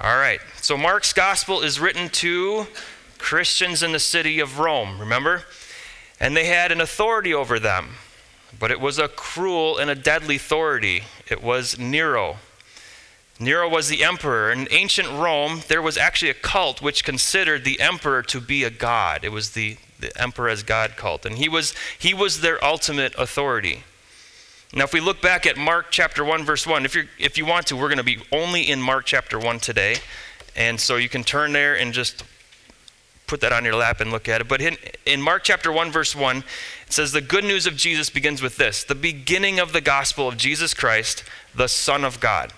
All right. So Mark's gospel is written to Christians in the city of Rome, remember? And they had an authority over them, but it was a cruel and a deadly authority. It was Nero. Nero was the emperor. In ancient Rome, there was actually a cult which considered the emperor to be a god. It was the, the emperor as God cult. And he was, he was their ultimate authority. Now, if we look back at Mark chapter 1, verse 1, if, you if you want to, we're going to be only in Mark chapter 1 today. And so you can turn there and just put that on your lap and look at it. But in, in Mark chapter 1, verse 1, it says, The good news of Jesus begins with this the beginning of the gospel of Jesus Christ, the Son of God.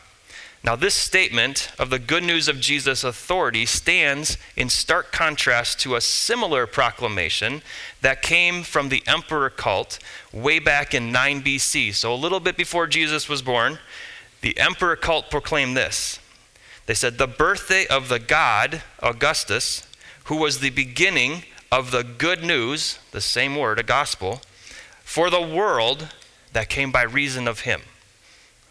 Now, this statement of the good news of Jesus' authority stands in stark contrast to a similar proclamation that came from the emperor cult way back in 9 BC. So, a little bit before Jesus was born, the emperor cult proclaimed this. They said, The birthday of the god Augustus, who was the beginning of the good news, the same word, a gospel, for the world that came by reason of him.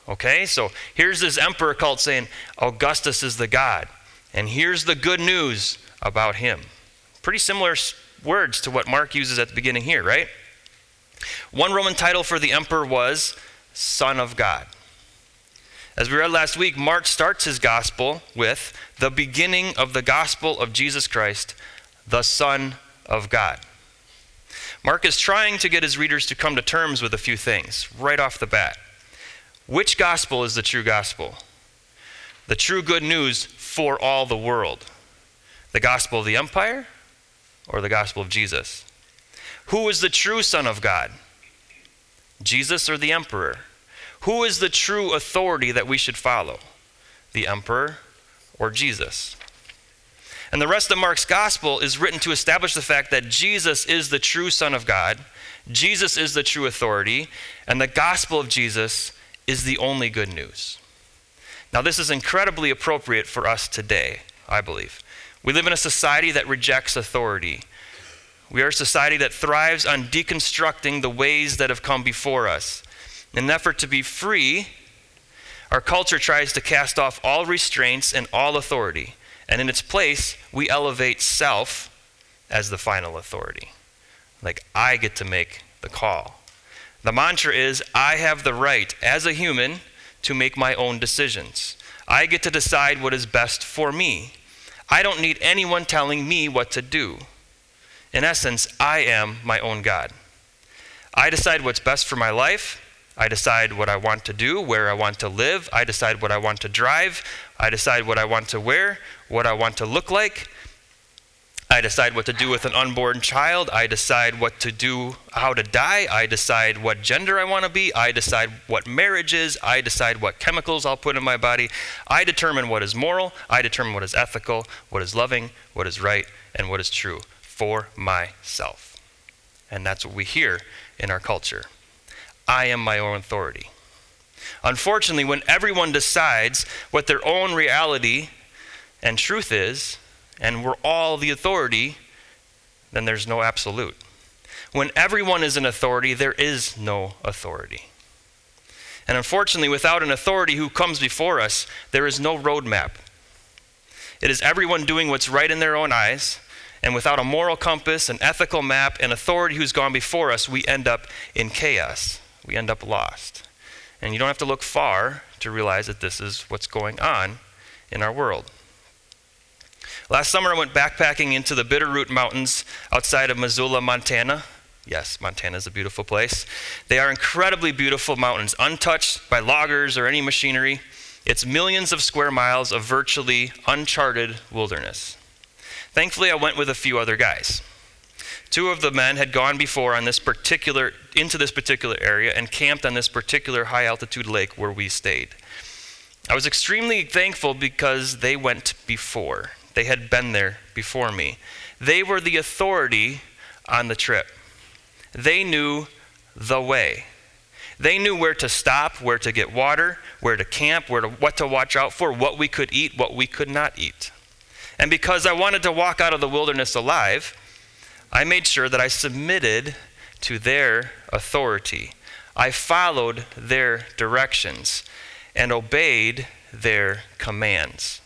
Okay, so here's this emperor cult saying Augustus is the God. And here's the good news about him. Pretty similar words to what Mark uses at the beginning here, right? One Roman title for the emperor was Son of God. As we read last week, Mark starts his gospel with the beginning of the gospel of Jesus Christ, the Son of God. Mark is trying to get his readers to come to terms with a few things right off the bat. Which gospel is the true gospel? The true good news for all the world. The gospel of the empire or the gospel of Jesus? Who is the true Son of God? Jesus or the emperor? Who is the true authority that we should follow? The emperor or Jesus? And the rest of Mark's gospel is written to establish the fact that Jesus is the true Son of God, Jesus is the true authority, and the gospel of Jesus is the only good news. Now, this is incredibly appropriate for us today, I believe. We live in a society that rejects authority. We are a society that thrives on deconstructing the ways that have come before us. In an effort to be free, our culture tries to cast off all restraints and all authority. And in its place, we elevate self as the final authority. Like, I get to make the call. The mantra is I have the right as a human to make my own decisions. I get to decide what is best for me. I don't need anyone telling me what to do. In essence, I am my own God. I decide what's best for my life. I decide what I want to do, where I want to live. I decide what I want to drive. I decide what I want to wear, what I want to look like. I decide what to do with an unborn child. I decide what to do, how to die. I decide what gender I want to be. I decide what marriage is. I decide what chemicals I'll put in my body. I determine what is moral. I determine what is ethical, what is loving, what is right, and what is true for myself. And that's what we hear in our culture. I am my own authority. Unfortunately, when everyone decides what their own reality and truth is, and we're all the authority, then there's no absolute. When everyone is an authority, there is no authority. And unfortunately, without an authority who comes before us, there is no roadmap. It is everyone doing what's right in their own eyes, and without a moral compass, an ethical map, an authority who's gone before us, we end up in chaos. We end up lost. And you don't have to look far to realize that this is what's going on in our world. Last summer, I went backpacking into the Bitterroot Mountains outside of Missoula, Montana. Yes, Montana is a beautiful place. They are incredibly beautiful mountains, untouched by loggers or any machinery. It's millions of square miles of virtually uncharted wilderness. Thankfully, I went with a few other guys. Two of the men had gone before on this particular into this particular area and camped on this particular high altitude lake where we stayed. I was extremely thankful because they went before. They had been there before me. They were the authority on the trip. They knew the way. They knew where to stop, where to get water, where to camp, where to, what to watch out for, what we could eat, what we could not eat. And because I wanted to walk out of the wilderness alive, I made sure that I submitted to their authority. I followed their directions and obeyed their commands.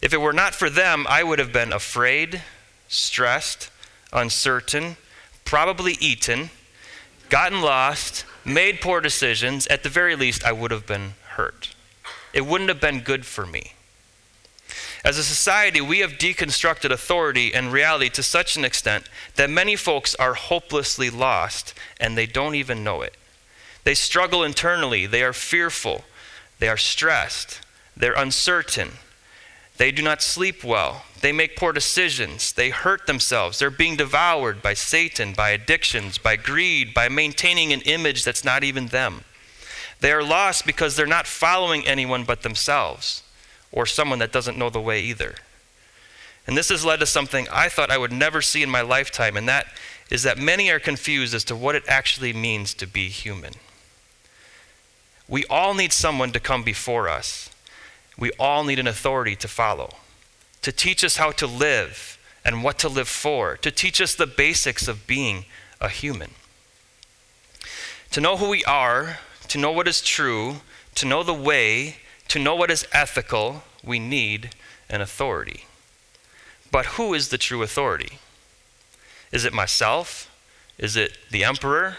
If it were not for them, I would have been afraid, stressed, uncertain, probably eaten, gotten lost, made poor decisions. At the very least, I would have been hurt. It wouldn't have been good for me. As a society, we have deconstructed authority and reality to such an extent that many folks are hopelessly lost and they don't even know it. They struggle internally, they are fearful, they are stressed, they're uncertain, they do not sleep well, they make poor decisions, they hurt themselves, they're being devoured by Satan, by addictions, by greed, by maintaining an image that's not even them. They are lost because they're not following anyone but themselves or someone that doesn't know the way either. And this has led to something I thought I would never see in my lifetime, and that is that many are confused as to what it actually means to be human. We all need someone to come before us. We all need an authority to follow, to teach us how to live and what to live for, to teach us the basics of being a human. To know who we are, to know what is true, to know the way, to know what is ethical, we need an authority. But who is the true authority? Is it myself? Is it the emperor?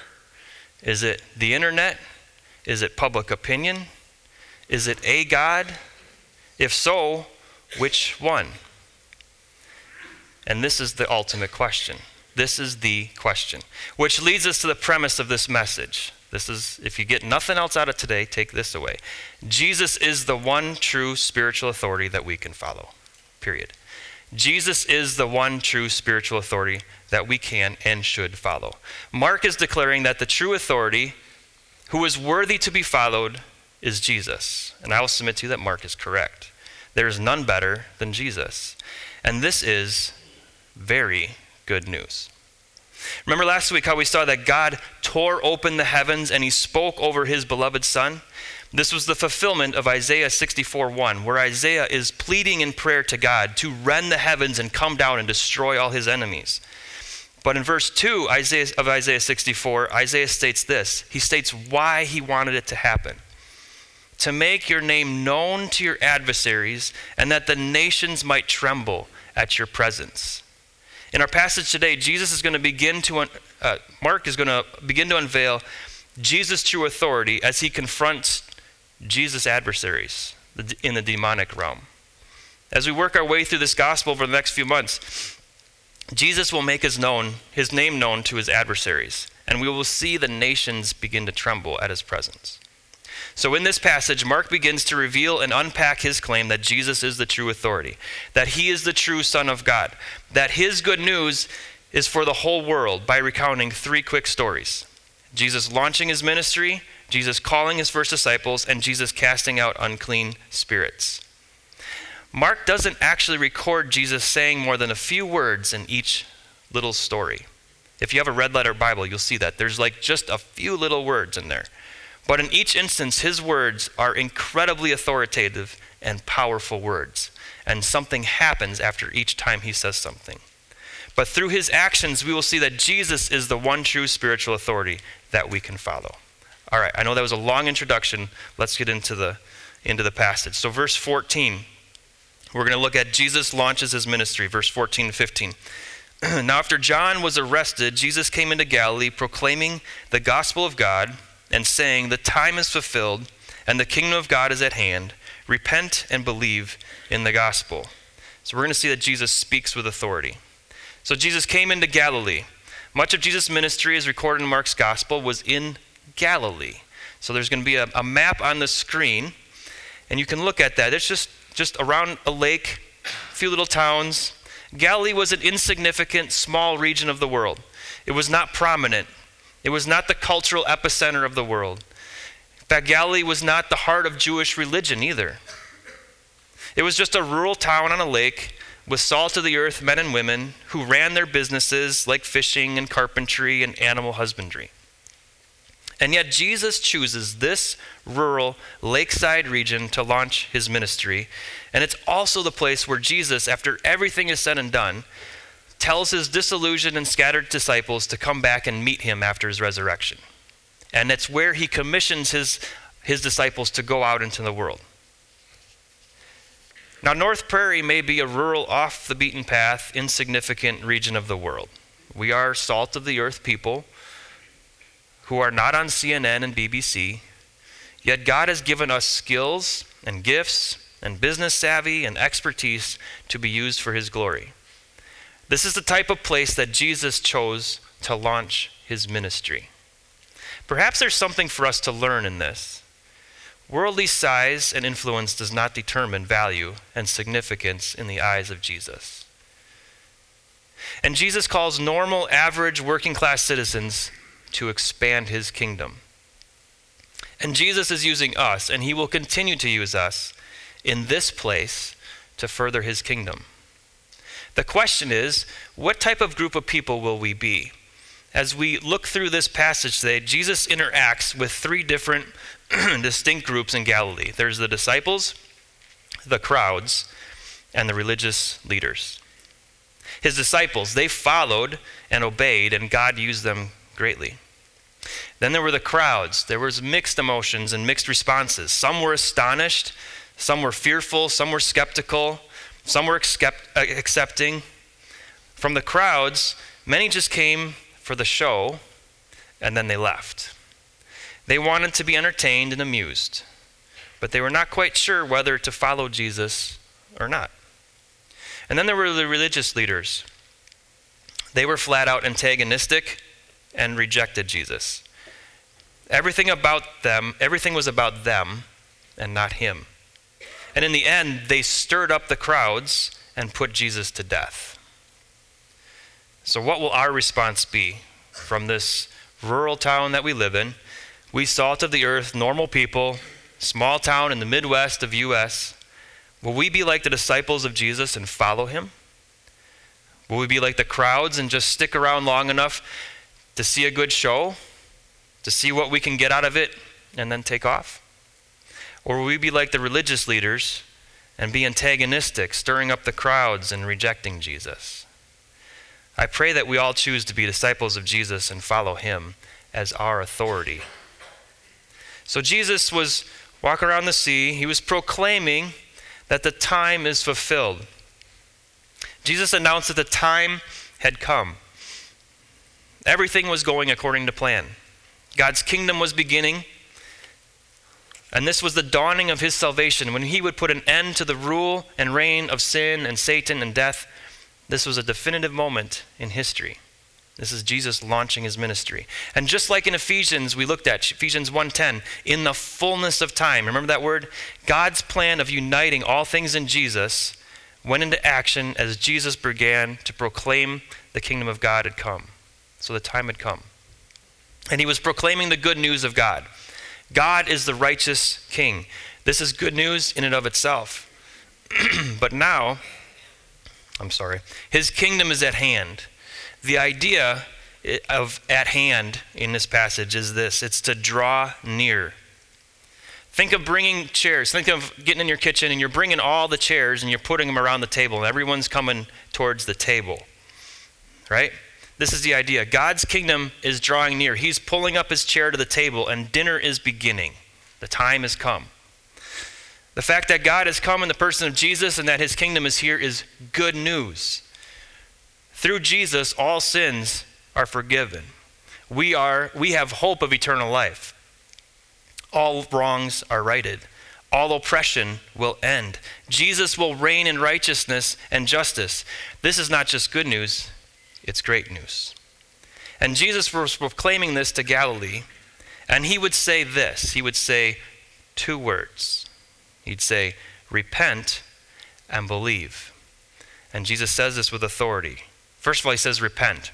Is it the internet? Is it public opinion? Is it a God? If so, which one? And this is the ultimate question. This is the question, which leads us to the premise of this message. This is, if you get nothing else out of today, take this away. Jesus is the one true spiritual authority that we can follow. Period. Jesus is the one true spiritual authority that we can and should follow. Mark is declaring that the true authority who is worthy to be followed is Jesus. And I will submit to you that Mark is correct. There is none better than Jesus. And this is very good news. Remember last week how we saw that God tore open the heavens and he spoke over his beloved Son? This was the fulfillment of Isaiah 64 1, where Isaiah is pleading in prayer to God to rend the heavens and come down and destroy all his enemies. But in verse 2 Isaiah, of Isaiah 64, Isaiah states this. He states why he wanted it to happen to make your name known to your adversaries, and that the nations might tremble at your presence. In our passage today, Jesus is going to begin to, uh, Mark is going to begin to unveil Jesus' true authority as he confronts Jesus' adversaries in the demonic realm. As we work our way through this gospel over the next few months, Jesus will make his known, his name known to his adversaries, and we will see the nations begin to tremble at his presence. So, in this passage, Mark begins to reveal and unpack his claim that Jesus is the true authority, that he is the true Son of God, that his good news is for the whole world by recounting three quick stories Jesus launching his ministry, Jesus calling his first disciples, and Jesus casting out unclean spirits. Mark doesn't actually record Jesus saying more than a few words in each little story. If you have a red letter Bible, you'll see that. There's like just a few little words in there. But in each instance, his words are incredibly authoritative and powerful words. And something happens after each time he says something. But through his actions, we will see that Jesus is the one true spiritual authority that we can follow. All right, I know that was a long introduction. Let's get into the, into the passage. So, verse 14, we're going to look at Jesus launches his ministry, verse 14 to 15. now, after John was arrested, Jesus came into Galilee proclaiming the gospel of God and saying, The time is fulfilled and the kingdom of God is at hand. Repent and believe in the gospel. So we're going to see that Jesus speaks with authority. So Jesus came into Galilee. Much of Jesus' ministry, as recorded in Mark's gospel, was in Galilee. So there's going to be a, a map on the screen, and you can look at that. It's just, just around a lake, a few little towns. Galilee was an insignificant, small region of the world. It was not prominent. It was not the cultural epicenter of the world. In fact, Galilee was not the heart of Jewish religion either. It was just a rural town on a lake with salt of the earth men and women who ran their businesses like fishing and carpentry and animal husbandry. And yet, Jesus chooses this rural lakeside region to launch his ministry. And it's also the place where Jesus, after everything is said and done, tells his disillusioned and scattered disciples to come back and meet him after his resurrection. And it's where he commissions his, his disciples to go out into the world. Now, North Prairie may be a rural, off the beaten path, insignificant region of the world. We are salt of the earth people who are not on CNN and BBC, yet God has given us skills and gifts and business savvy and expertise to be used for His glory. This is the type of place that Jesus chose to launch His ministry. Perhaps there's something for us to learn in this. Worldly size and influence does not determine value and significance in the eyes of Jesus. And Jesus calls normal, average, working class citizens to expand his kingdom. And Jesus is using us, and he will continue to use us in this place to further his kingdom. The question is what type of group of people will we be? As we look through this passage today, Jesus interacts with three different distinct groups in Galilee there's the disciples, the crowds, and the religious leaders. His disciples, they followed and obeyed, and God used them greatly. Then there were the crowds. There was mixed emotions and mixed responses. Some were astonished, some were fearful, some were skeptical, some were accept, uh, accepting. From the crowds, many just came for the show and then they left. They wanted to be entertained and amused, but they were not quite sure whether to follow Jesus or not. And then there were the religious leaders. They were flat out antagonistic and rejected Jesus. Everything about them, everything was about them and not him. And in the end, they stirred up the crowds and put Jesus to death. So, what will our response be from this rural town that we live in? We salt of the earth, normal people, small town in the Midwest of US. Will we be like the disciples of Jesus and follow him? Will we be like the crowds and just stick around long enough to see a good show, to see what we can get out of it, and then take off? Or will we be like the religious leaders and be antagonistic, stirring up the crowds and rejecting Jesus? I pray that we all choose to be disciples of Jesus and follow him as our authority. So Jesus was walking around the sea, he was proclaiming that the time is fulfilled. Jesus announced that the time had come. Everything was going according to plan. God's kingdom was beginning. And this was the dawning of his salvation when he would put an end to the rule and reign of sin and Satan and death. This was a definitive moment in history. This is Jesus launching his ministry. And just like in Ephesians we looked at Ephesians 1:10, in the fullness of time. Remember that word? God's plan of uniting all things in Jesus went into action as Jesus began to proclaim the kingdom of God had come. So the time had come. And he was proclaiming the good news of God. God is the righteous king. This is good news in and of itself. but now, I'm sorry, his kingdom is at hand. The idea of at hand in this passage is this it's to draw near. Think of bringing chairs. Think of getting in your kitchen and you're bringing all the chairs and you're putting them around the table and everyone's coming towards the table. Right? This is the idea. God's kingdom is drawing near. He's pulling up his chair to the table, and dinner is beginning. The time has come. The fact that God has come in the person of Jesus and that his kingdom is here is good news. Through Jesus, all sins are forgiven. We, are, we have hope of eternal life. All wrongs are righted. All oppression will end. Jesus will reign in righteousness and justice. This is not just good news, it's great news. And Jesus was proclaiming this to Galilee, and he would say this He would say two words. He'd say, Repent and believe. And Jesus says this with authority. First of all, he says, Repent.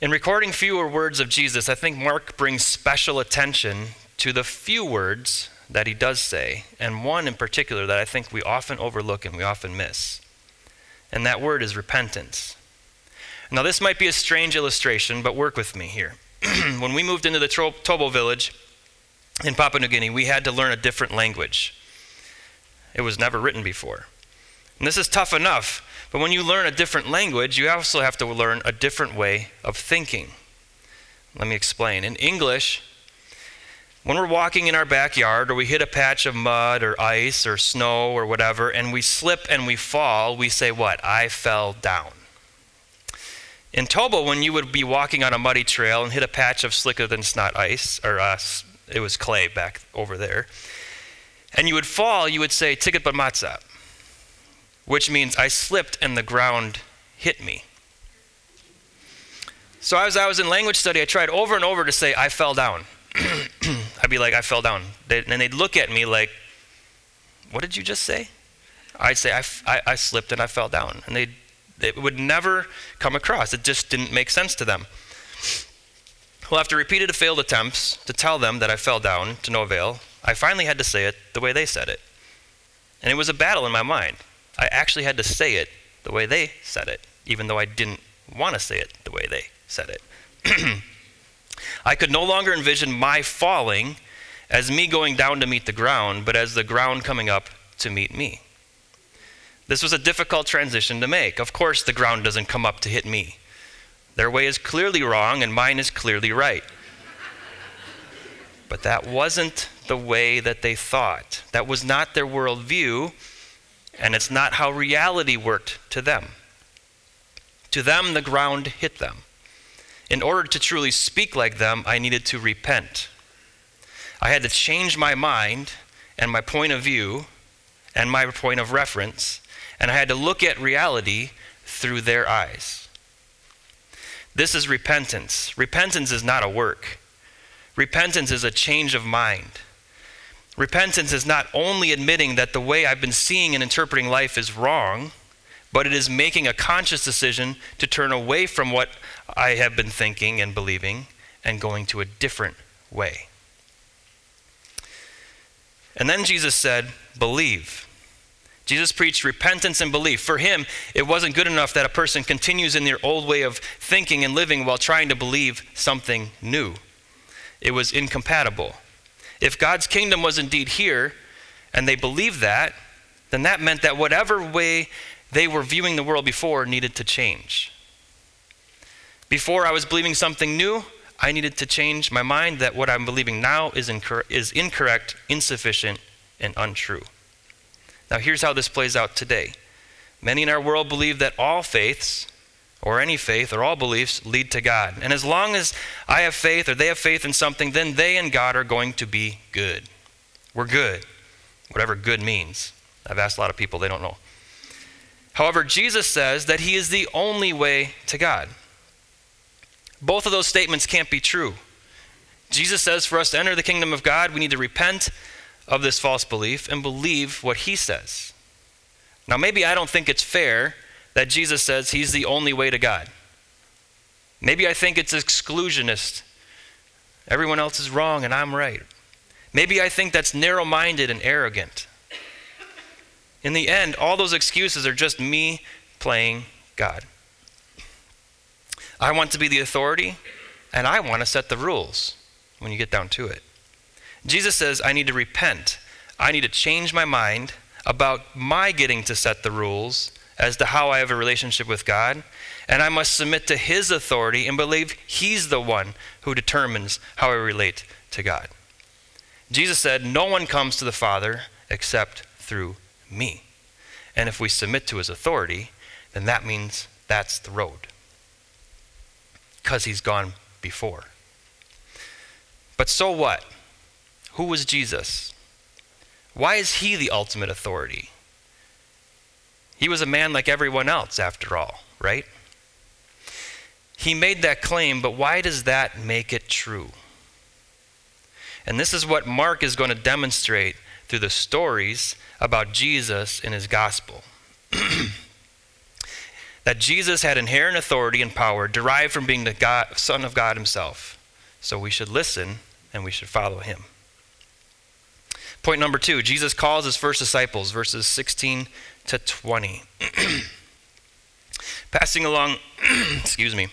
In recording fewer words of Jesus, I think Mark brings special attention to the few words that he does say, and one in particular that I think we often overlook and we often miss and that word is repentance. Now, this might be a strange illustration, but work with me here. when we moved into the Tobo village in Papua New Guinea, we had to learn a different language. It was never written before. And this is tough enough, but when you learn a different language, you also have to learn a different way of thinking. Let me explain. In English, When we're walking in our backyard or we hit a patch of mud or ice or snow or whatever and we slip and we fall, we say, What? I fell down. In Tobo, when you would be walking on a muddy trail and hit a patch of slicker than snot ice, or uh, it was clay back over there, and you would fall, you would say, Ticket but matzah, which means I slipped and the ground hit me. So as I was in language study, I tried over and over to say, I fell down. I'd be like, I fell down. and they'd look at me like, what did you just say? I'd say, I, I, I slipped and I fell down. And they it would never come across. It just didn't make sense to them. Well, after repeated failed attempts to tell them that I fell down to no avail, I finally had to say it the way they said it. And it was a battle in my mind. I actually had to say it the way they said it, even though I didn't want to say it the way they said it. I could no longer envision my falling as me going down to meet the ground, but as the ground coming up to meet me. This was a difficult transition to make. Of course, the ground doesn't come up to hit me. Their way is clearly wrong, and mine is clearly right. but that wasn't the way that they thought. That was not their worldview, and it's not how reality worked to them. To them, the ground hit them. In order to truly speak like them, I needed to repent. I had to change my mind and my point of view and my point of reference, and I had to look at reality through their eyes. This is repentance. Repentance is not a work, repentance is a change of mind. Repentance is not only admitting that the way I've been seeing and interpreting life is wrong, but it is making a conscious decision to turn away from what I have been thinking and believing and going to a different way. And then Jesus said, Believe. Jesus preached repentance and belief. For him, it wasn't good enough that a person continues in their old way of thinking and living while trying to believe something new. It was incompatible. If God's kingdom was indeed here, and they believed that, then that meant that whatever way they were viewing the world before needed to change. Before I was believing something new, I needed to change my mind that what I'm believing now is, incor- is incorrect, insufficient, and untrue. Now, here's how this plays out today. Many in our world believe that all faiths, or any faith, or all beliefs lead to God. And as long as I have faith or they have faith in something, then they and God are going to be good. We're good, whatever good means. I've asked a lot of people, they don't know. However, Jesus says that He is the only way to God. Both of those statements can't be true. Jesus says for us to enter the kingdom of God, we need to repent of this false belief and believe what He says. Now, maybe I don't think it's fair that Jesus says He's the only way to God. Maybe I think it's exclusionist. Everyone else is wrong and I'm right. Maybe I think that's narrow minded and arrogant. In the end, all those excuses are just me playing God. I want to be the authority, and I want to set the rules when you get down to it. Jesus says, I need to repent. I need to change my mind about my getting to set the rules as to how I have a relationship with God, and I must submit to His authority and believe He's the one who determines how I relate to God. Jesus said, No one comes to the Father except through me. And if we submit to his authority, then that means that's the road. Because he's gone before. But so what? Who was Jesus? Why is he the ultimate authority? He was a man like everyone else, after all, right? He made that claim, but why does that make it true? And this is what Mark is going to demonstrate through the stories about Jesus in his gospel. that Jesus had inherent authority and power derived from being the God, Son of God himself. So we should listen and we should follow him. Point number two Jesus calls his first disciples, verses 16 to 20. Passing along, excuse me,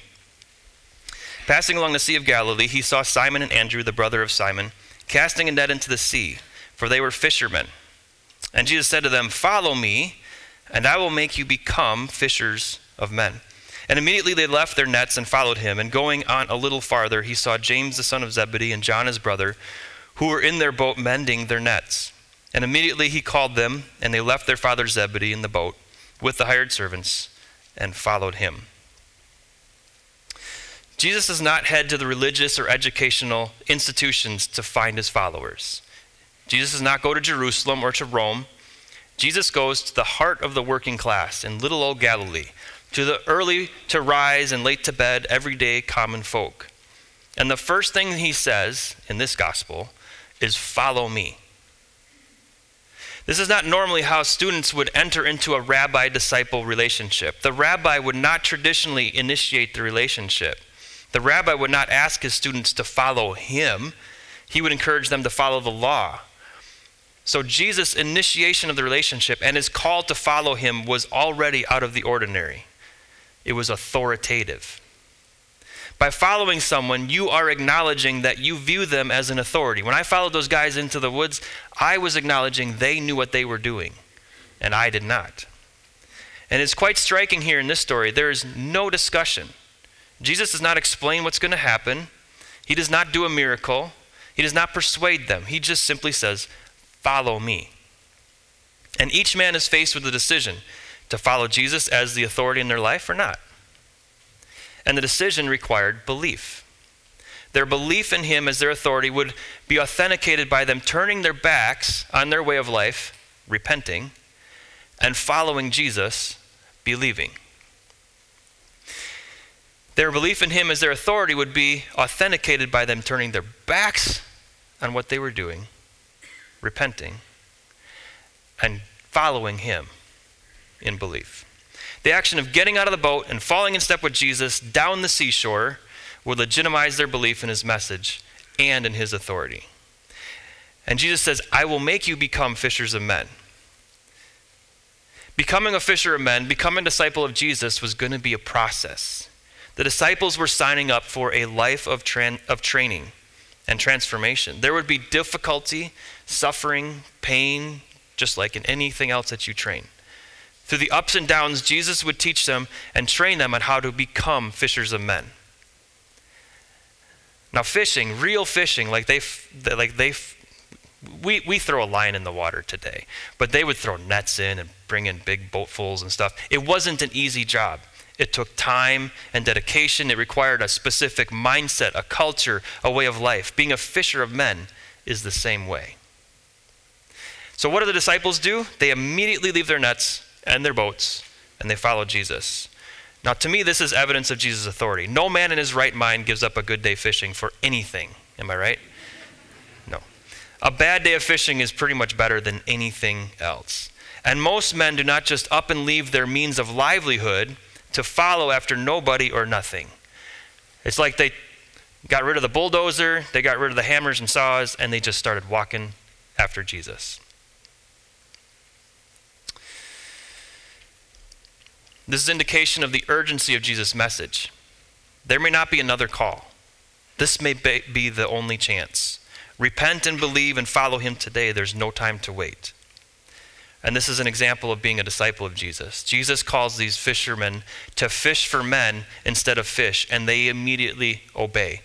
passing along the Sea of Galilee, he saw Simon and Andrew, the brother of Simon, casting a net into the sea for they were fishermen. And Jesus said to them, Follow me, and I will make you become fishers of men. And immediately they left their nets and followed him. And going on a little farther, he saw James the son of Zebedee and John his brother, who were in their boat mending their nets. And immediately he called them, and they left their father Zebedee in the boat with the hired servants and followed him. Jesus does not head to the religious or educational institutions to find his followers. Jesus does not go to Jerusalem or to Rome. Jesus goes to the heart of the working class in little old Galilee, to the early to rise and late to bed, everyday common folk. And the first thing he says in this gospel is, Follow me. This is not normally how students would enter into a rabbi disciple relationship. The rabbi would not traditionally initiate the relationship. The rabbi would not ask his students to follow him, he would encourage them to follow the law. So Jesus' initiation of the relationship and his call to follow him was already out of the ordinary, it was authoritative. By following someone, you are acknowledging that you view them as an authority. When I followed those guys into the woods, I was acknowledging they knew what they were doing, and I did not. And it's quite striking here in this story. There is no discussion. Jesus does not explain what's going to happen, he does not do a miracle, he does not persuade them. He just simply says, Follow me. And each man is faced with a decision to follow Jesus as the authority in their life or not and the decision required belief. Their belief in him as their authority would be authenticated by them turning their backs on their way of life, repenting, and following Jesus, believing. Their belief in him as their authority would be authenticated by them turning their backs on what they were doing, repenting, and following him in belief. The action of getting out of the boat and falling in step with Jesus down the seashore would legitimize their belief in his message and in his authority. And Jesus says, I will make you become fishers of men. Becoming a fisher of men, becoming a disciple of Jesus was going to be a process. The disciples were signing up for a life of, tra- of training and transformation. There would be difficulty, suffering, pain, just like in anything else that you train. Through the ups and downs, Jesus would teach them and train them on how to become fishers of men. Now, fishing, real fishing, like they, like they, we, we throw a line in the water today, but they would throw nets in and bring in big boatfuls and stuff. It wasn't an easy job. It took time and dedication. It required a specific mindset, a culture, a way of life. Being a fisher of men is the same way. So, what do the disciples do? They immediately leave their nets and their boats, and they follow Jesus. Now, to me, this is evidence of Jesus' authority. No man in his right mind gives up a good day fishing for anything. Am I right? No. A bad day of fishing is pretty much better than anything else. And most men do not just up and leave their means of livelihood to follow after nobody or nothing. It's like they got rid of the bulldozer, they got rid of the hammers and saws, and they just started walking after Jesus. This is indication of the urgency of Jesus' message. There may not be another call. This may be the only chance. Repent and believe and follow him today. There's no time to wait. And this is an example of being a disciple of Jesus. Jesus calls these fishermen to fish for men instead of fish, and they immediately obey.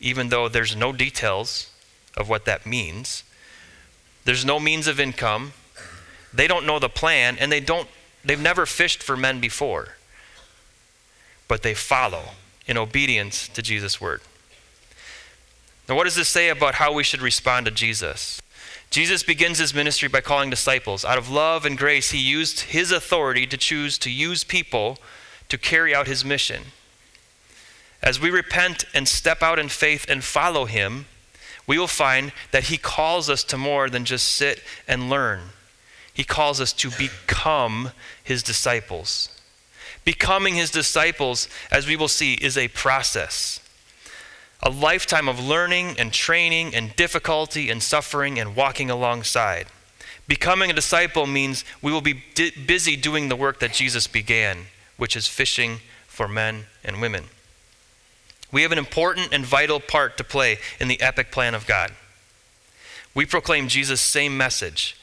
Even though there's no details of what that means, there's no means of income, they don't know the plan, and they don't They've never fished for men before, but they follow in obedience to Jesus' word. Now, what does this say about how we should respond to Jesus? Jesus begins his ministry by calling disciples. Out of love and grace, he used his authority to choose to use people to carry out his mission. As we repent and step out in faith and follow him, we will find that he calls us to more than just sit and learn. He calls us to become his disciples. Becoming his disciples, as we will see, is a process. A lifetime of learning and training and difficulty and suffering and walking alongside. Becoming a disciple means we will be busy doing the work that Jesus began, which is fishing for men and women. We have an important and vital part to play in the epic plan of God. We proclaim Jesus' same message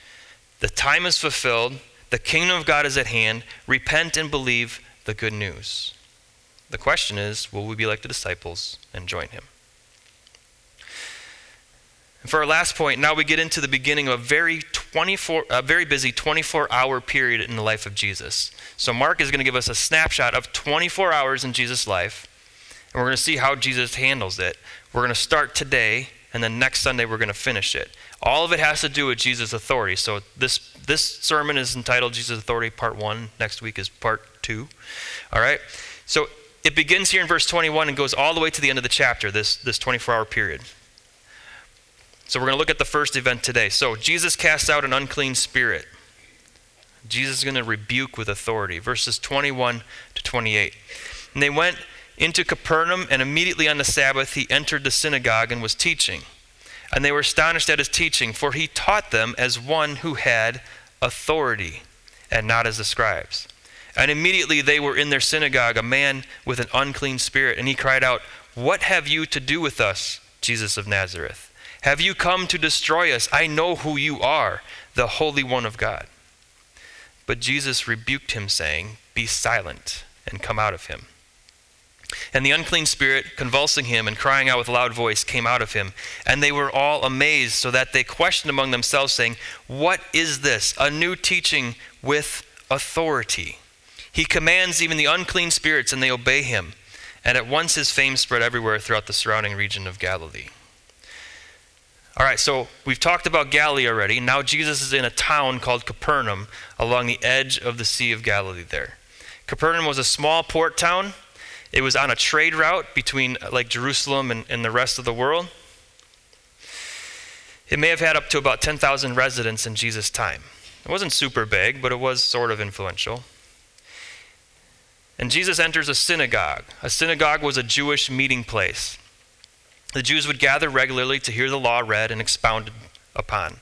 the time is fulfilled, the kingdom of God is at hand. Repent and believe the good news. The question is will we be like the disciples and join him? And for our last point, now we get into the beginning of a very 24, a very busy 24-hour period in the life of Jesus. So Mark is going to give us a snapshot of 24 hours in Jesus' life, and we're going to see how Jesus handles it. We're going to start today, and then next Sunday we're going to finish it. All of it has to do with Jesus' authority. So this this sermon is entitled Jesus' Authority, Part One. Next week is Part Two. All right. So it begins here in verse 21 and goes all the way to the end of the chapter. This this 24-hour period. So we're going to look at the first event today. So Jesus casts out an unclean spirit. Jesus is going to rebuke with authority. Verses 21 to 28. And they went into Capernaum, and immediately on the Sabbath he entered the synagogue and was teaching. And they were astonished at his teaching, for he taught them as one who had authority, and not as the scribes. And immediately they were in their synagogue, a man with an unclean spirit, and he cried out, What have you to do with us, Jesus of Nazareth? Have you come to destroy us? I know who you are, the Holy One of God. But Jesus rebuked him, saying, Be silent and come out of him. And the unclean spirit, convulsing him and crying out with a loud voice, came out of him. And they were all amazed, so that they questioned among themselves, saying, What is this? A new teaching with authority. He commands even the unclean spirits, and they obey him. And at once his fame spread everywhere throughout the surrounding region of Galilee. All right, so we've talked about Galilee already. Now Jesus is in a town called Capernaum along the edge of the Sea of Galilee there. Capernaum was a small port town. It was on a trade route between uh, like Jerusalem and, and the rest of the world. It may have had up to about 10,000 residents in Jesus' time. It wasn't super big, but it was sort of influential. And Jesus enters a synagogue. A synagogue was a Jewish meeting place. The Jews would gather regularly to hear the law read and expounded upon.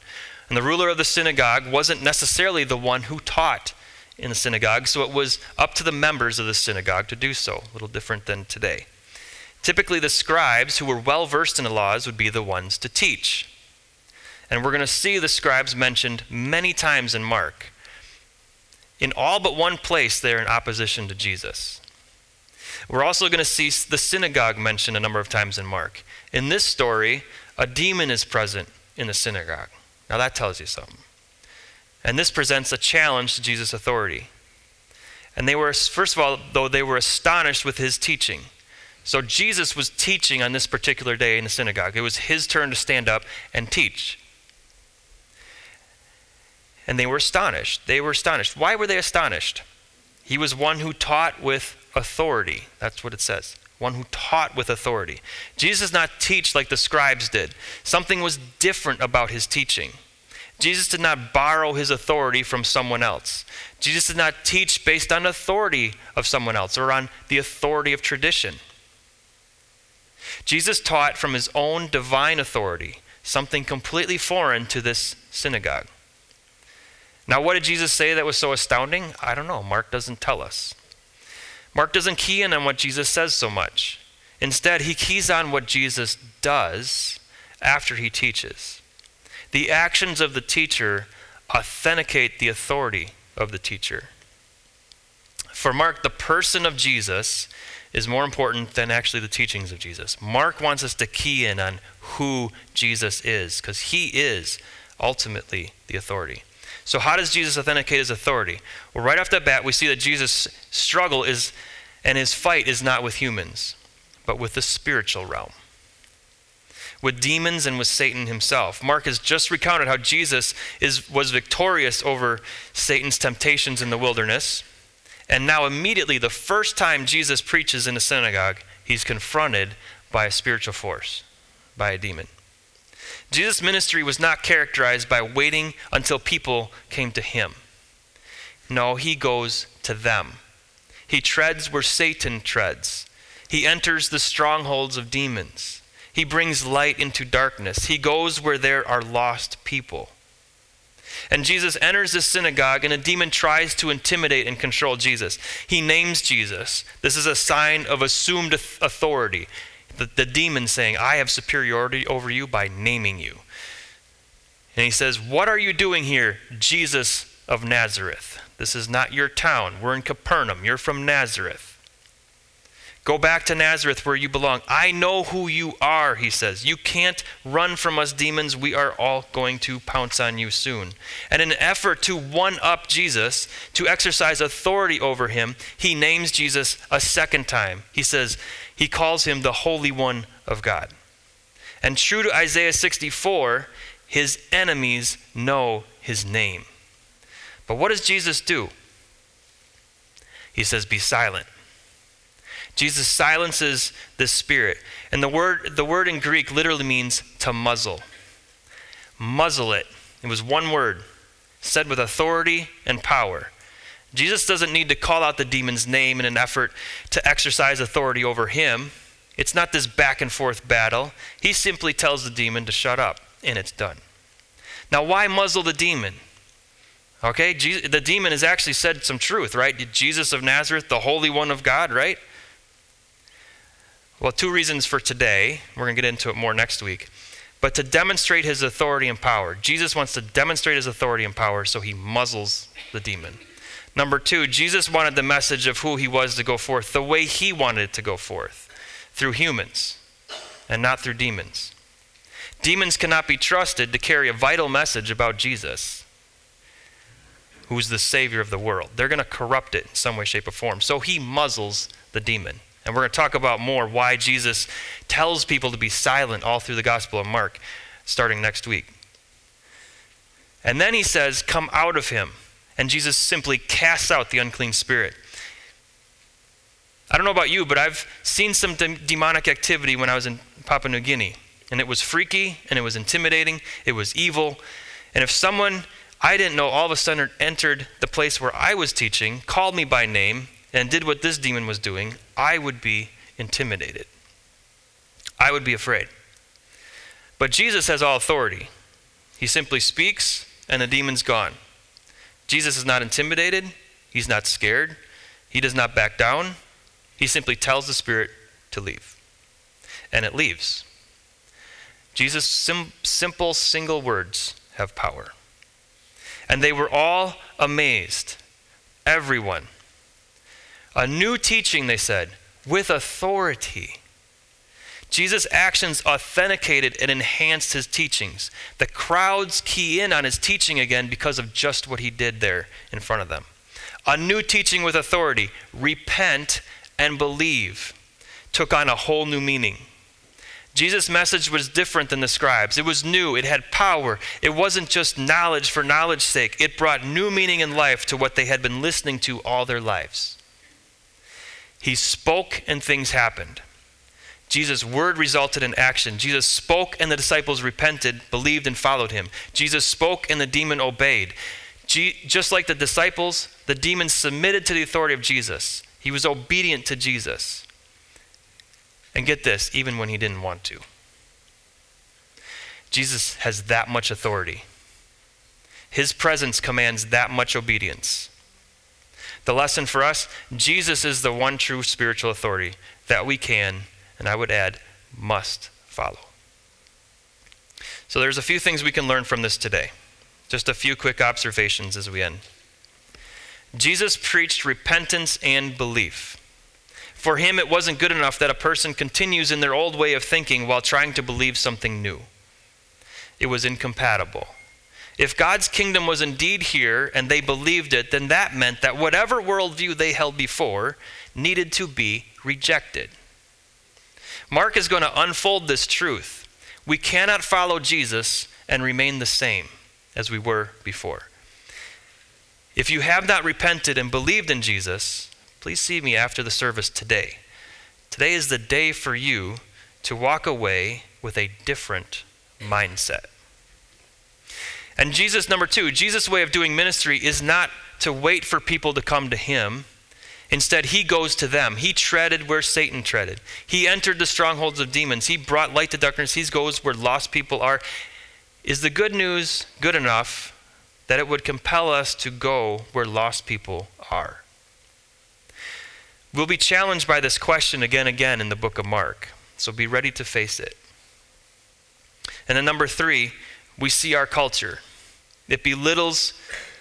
And the ruler of the synagogue wasn't necessarily the one who taught in the synagogue, so it was up to the members of the synagogue to do so, a little different than today. Typically, the scribes who were well versed in the laws would be the ones to teach. And we're going to see the scribes mentioned many times in Mark. In all but one place, they're in opposition to Jesus. We're also going to see the synagogue mentioned a number of times in Mark. In this story, a demon is present in the synagogue. Now that tells you something. And this presents a challenge to Jesus' authority. And they were, first of all, though, they were astonished with his teaching. So Jesus was teaching on this particular day in the synagogue. It was his turn to stand up and teach. And they were astonished. They were astonished. Why were they astonished? He was one who taught with authority. That's what it says one who taught with authority. Jesus did not teach like the scribes did. Something was different about his teaching. Jesus did not borrow his authority from someone else. Jesus did not teach based on authority of someone else or on the authority of tradition. Jesus taught from his own divine authority, something completely foreign to this synagogue. Now, what did Jesus say that was so astounding? I don't know. Mark doesn't tell us. Mark doesn't key in on what Jesus says so much. Instead, he keys on what Jesus does after he teaches. The actions of the teacher authenticate the authority of the teacher. For Mark, the person of Jesus is more important than actually the teachings of Jesus. Mark wants us to key in on who Jesus is, because he is ultimately the authority. So, how does Jesus authenticate his authority? Well, right off the bat, we see that Jesus' struggle is, and his fight is not with humans, but with the spiritual realm, with demons and with Satan himself. Mark has just recounted how Jesus is, was victorious over Satan's temptations in the wilderness. And now, immediately, the first time Jesus preaches in a synagogue, he's confronted by a spiritual force, by a demon. Jesus' ministry was not characterized by waiting until people came to him. No, he goes to them. He treads where Satan treads. He enters the strongholds of demons. He brings light into darkness. He goes where there are lost people. And Jesus enters the synagogue, and a demon tries to intimidate and control Jesus. He names Jesus. This is a sign of assumed authority the, the demon saying, I have superiority over you by naming you. And he says, What are you doing here, Jesus of Nazareth? This is not your town. We're in Capernaum. You're from Nazareth. Go back to Nazareth where you belong. I know who you are, he says. You can't run from us, demons. We are all going to pounce on you soon. And in an effort to one up Jesus, to exercise authority over him, he names Jesus a second time. He says, he calls him the Holy One of God. And true to Isaiah 64, his enemies know his name. But what does Jesus do? He says, Be silent. Jesus silences the spirit. And the word, the word in Greek literally means to muzzle. Muzzle it. It was one word, said with authority and power. Jesus doesn't need to call out the demon's name in an effort to exercise authority over him. It's not this back and forth battle. He simply tells the demon to shut up, and it's done. Now, why muzzle the demon? Okay, the demon has actually said some truth, right? Jesus of Nazareth, the Holy One of God, right? Well, two reasons for today. We're going to get into it more next week. But to demonstrate his authority and power, Jesus wants to demonstrate his authority and power, so he muzzles the demon. Number two, Jesus wanted the message of who he was to go forth the way he wanted it to go forth through humans and not through demons. Demons cannot be trusted to carry a vital message about Jesus, who's the Savior of the world. They're going to corrupt it in some way, shape, or form. So he muzzles the demon. And we're going to talk about more why Jesus tells people to be silent all through the Gospel of Mark starting next week. And then he says, Come out of him. And Jesus simply casts out the unclean spirit. I don't know about you, but I've seen some de- demonic activity when I was in Papua New Guinea. And it was freaky and it was intimidating, it was evil. And if someone I didn't know all of a sudden entered the place where I was teaching, called me by name, and did what this demon was doing, I would be intimidated. I would be afraid. But Jesus has all authority. He simply speaks, and the demon's gone. Jesus is not intimidated. He's not scared. He does not back down. He simply tells the spirit to leave. And it leaves. Jesus' sim- simple single words have power. And they were all amazed. Everyone a new teaching, they said, with authority. Jesus' actions authenticated and enhanced his teachings. The crowds key in on his teaching again because of just what he did there in front of them. A new teaching with authority, repent and believe, took on a whole new meaning. Jesus' message was different than the scribes. It was new, it had power. It wasn't just knowledge for knowledge's sake, it brought new meaning in life to what they had been listening to all their lives. He spoke and things happened. Jesus' word resulted in action. Jesus spoke and the disciples repented, believed, and followed him. Jesus spoke and the demon obeyed. just like the disciples, the demon submitted to the authority of Jesus. He was obedient to Jesus. And get this, even when he didn't want to. Jesus has that much authority. His presence commands that much obedience. The lesson for us Jesus is the one true spiritual authority that we can, and I would add, must follow. So there's a few things we can learn from this today. Just a few quick observations as we end. Jesus preached repentance and belief. For him, it wasn't good enough that a person continues in their old way of thinking while trying to believe something new. It was incompatible. If God's kingdom was indeed here and they believed it, then that meant that whatever worldview they held before needed to be rejected. Mark is going to unfold this truth. We cannot follow Jesus and remain the same as we were before. If you have not repented and believed in Jesus, please see me after the service today. Today is the day for you to walk away with a different mindset. And Jesus, number two, Jesus' way of doing ministry is not to wait for people to come to him. Instead, he goes to them. He treaded where Satan treaded. He entered the strongholds of demons. He brought light to darkness. He goes where lost people are. Is the good news good enough that it would compel us to go where lost people are? We'll be challenged by this question again and again in the book of Mark. So be ready to face it. And then, number three, we see our culture. It belittles,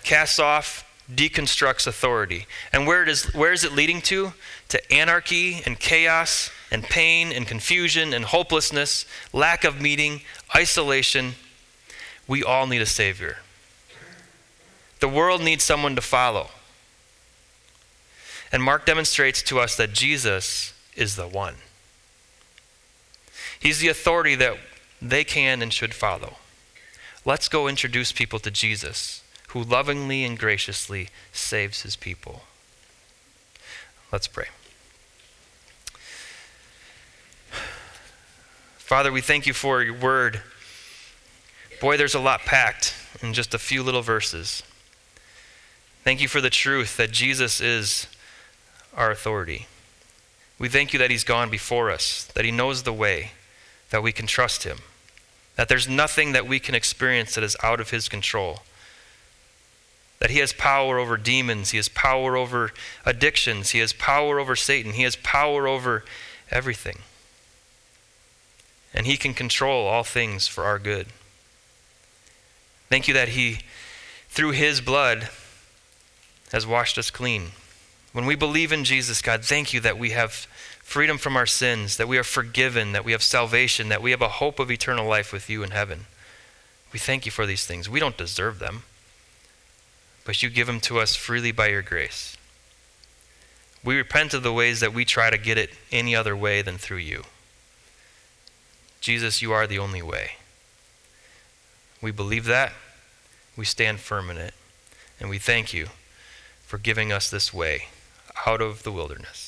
casts off deconstructs authority. And where, it is, where is it leading to? To anarchy and chaos and pain and confusion and hopelessness, lack of meaning, isolation. We all need a Savior. The world needs someone to follow. And Mark demonstrates to us that Jesus is the one. He's the authority that they can and should follow. Let's go introduce people to Jesus, who lovingly and graciously saves his people. Let's pray. Father, we thank you for your word. Boy, there's a lot packed in just a few little verses. Thank you for the truth that Jesus is our authority. We thank you that he's gone before us, that he knows the way, that we can trust him, that there's nothing that we can experience that is out of his control, that he has power over demons, he has power over addictions, he has power over Satan, he has power over everything. And he can control all things for our good. Thank you that he, through his blood, has washed us clean. When we believe in Jesus, God, thank you that we have freedom from our sins, that we are forgiven, that we have salvation, that we have a hope of eternal life with you in heaven. We thank you for these things. We don't deserve them, but you give them to us freely by your grace. We repent of the ways that we try to get it any other way than through you. Jesus, you are the only way. We believe that. We stand firm in it. And we thank you for giving us this way out of the wilderness.